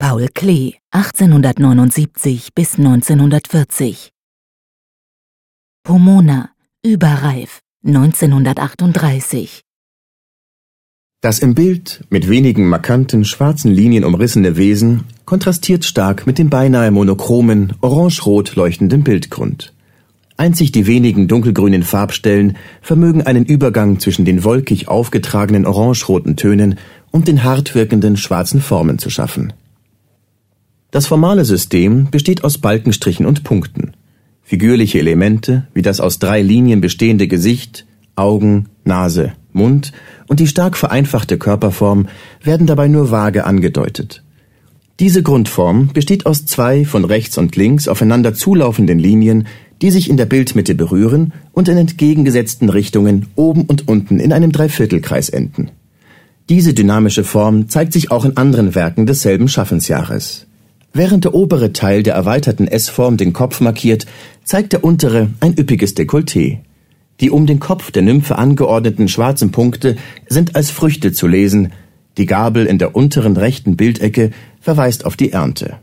Paul Klee, 1879 bis 1940. Pomona, überreif, 1938. Das im Bild mit wenigen markanten schwarzen Linien umrissene Wesen kontrastiert stark mit dem beinahe monochromen, orange-rot leuchtenden Bildgrund. Einzig die wenigen dunkelgrünen Farbstellen vermögen einen Übergang zwischen den wolkig aufgetragenen orangeroten Tönen und den hart wirkenden schwarzen Formen zu schaffen. Das formale System besteht aus Balkenstrichen und Punkten. Figürliche Elemente, wie das aus drei Linien bestehende Gesicht, Augen, Nase, Mund und die stark vereinfachte Körperform werden dabei nur vage angedeutet. Diese Grundform besteht aus zwei von rechts und links aufeinander zulaufenden Linien, die sich in der Bildmitte berühren und in entgegengesetzten Richtungen oben und unten in einem Dreiviertelkreis enden. Diese dynamische Form zeigt sich auch in anderen Werken desselben Schaffensjahres. Während der obere Teil der erweiterten S-Form den Kopf markiert, zeigt der untere ein üppiges Dekolleté. Die um den Kopf der Nymphe angeordneten schwarzen Punkte sind als Früchte zu lesen, die Gabel in der unteren rechten Bildecke verweist auf die Ernte.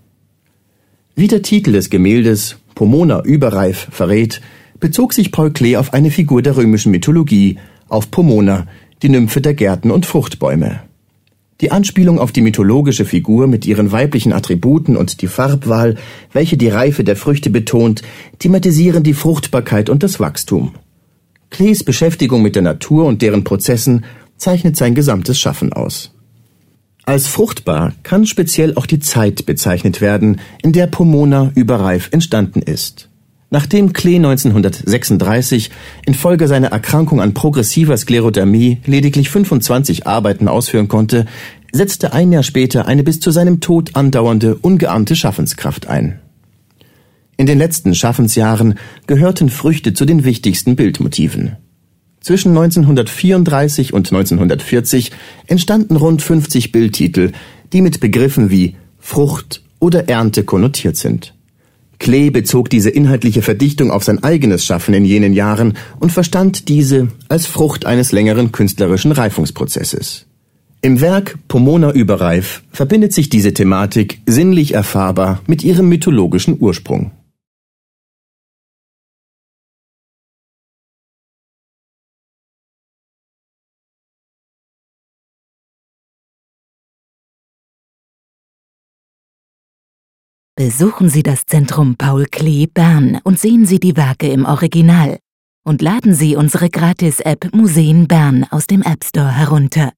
Wie der Titel des Gemäldes Pomona überreif verrät, bezog sich Paul Klee auf eine Figur der römischen Mythologie, auf Pomona, die Nymphe der Gärten und Fruchtbäume. Die Anspielung auf die mythologische Figur mit ihren weiblichen Attributen und die Farbwahl, welche die Reife der Früchte betont, thematisieren die Fruchtbarkeit und das Wachstum. Klees Beschäftigung mit der Natur und deren Prozessen zeichnet sein gesamtes Schaffen aus. Als fruchtbar kann speziell auch die Zeit bezeichnet werden, in der Pomona überreif entstanden ist. Nachdem Klee 1936 infolge seiner Erkrankung an progressiver Sklerodermie lediglich 25 Arbeiten ausführen konnte, setzte ein Jahr später eine bis zu seinem Tod andauernde, ungeahnte Schaffenskraft ein. In den letzten Schaffensjahren gehörten Früchte zu den wichtigsten Bildmotiven. Zwischen 1934 und 1940 entstanden rund 50 Bildtitel, die mit Begriffen wie Frucht oder Ernte konnotiert sind. Klee bezog diese inhaltliche Verdichtung auf sein eigenes Schaffen in jenen Jahren und verstand diese als Frucht eines längeren künstlerischen Reifungsprozesses. Im Werk Pomona überreif verbindet sich diese Thematik sinnlich erfahrbar mit ihrem mythologischen Ursprung. Besuchen Sie das Zentrum Paul Klee Bern und sehen Sie die Werke im Original. Und laden Sie unsere Gratis-App Museen Bern aus dem App Store herunter.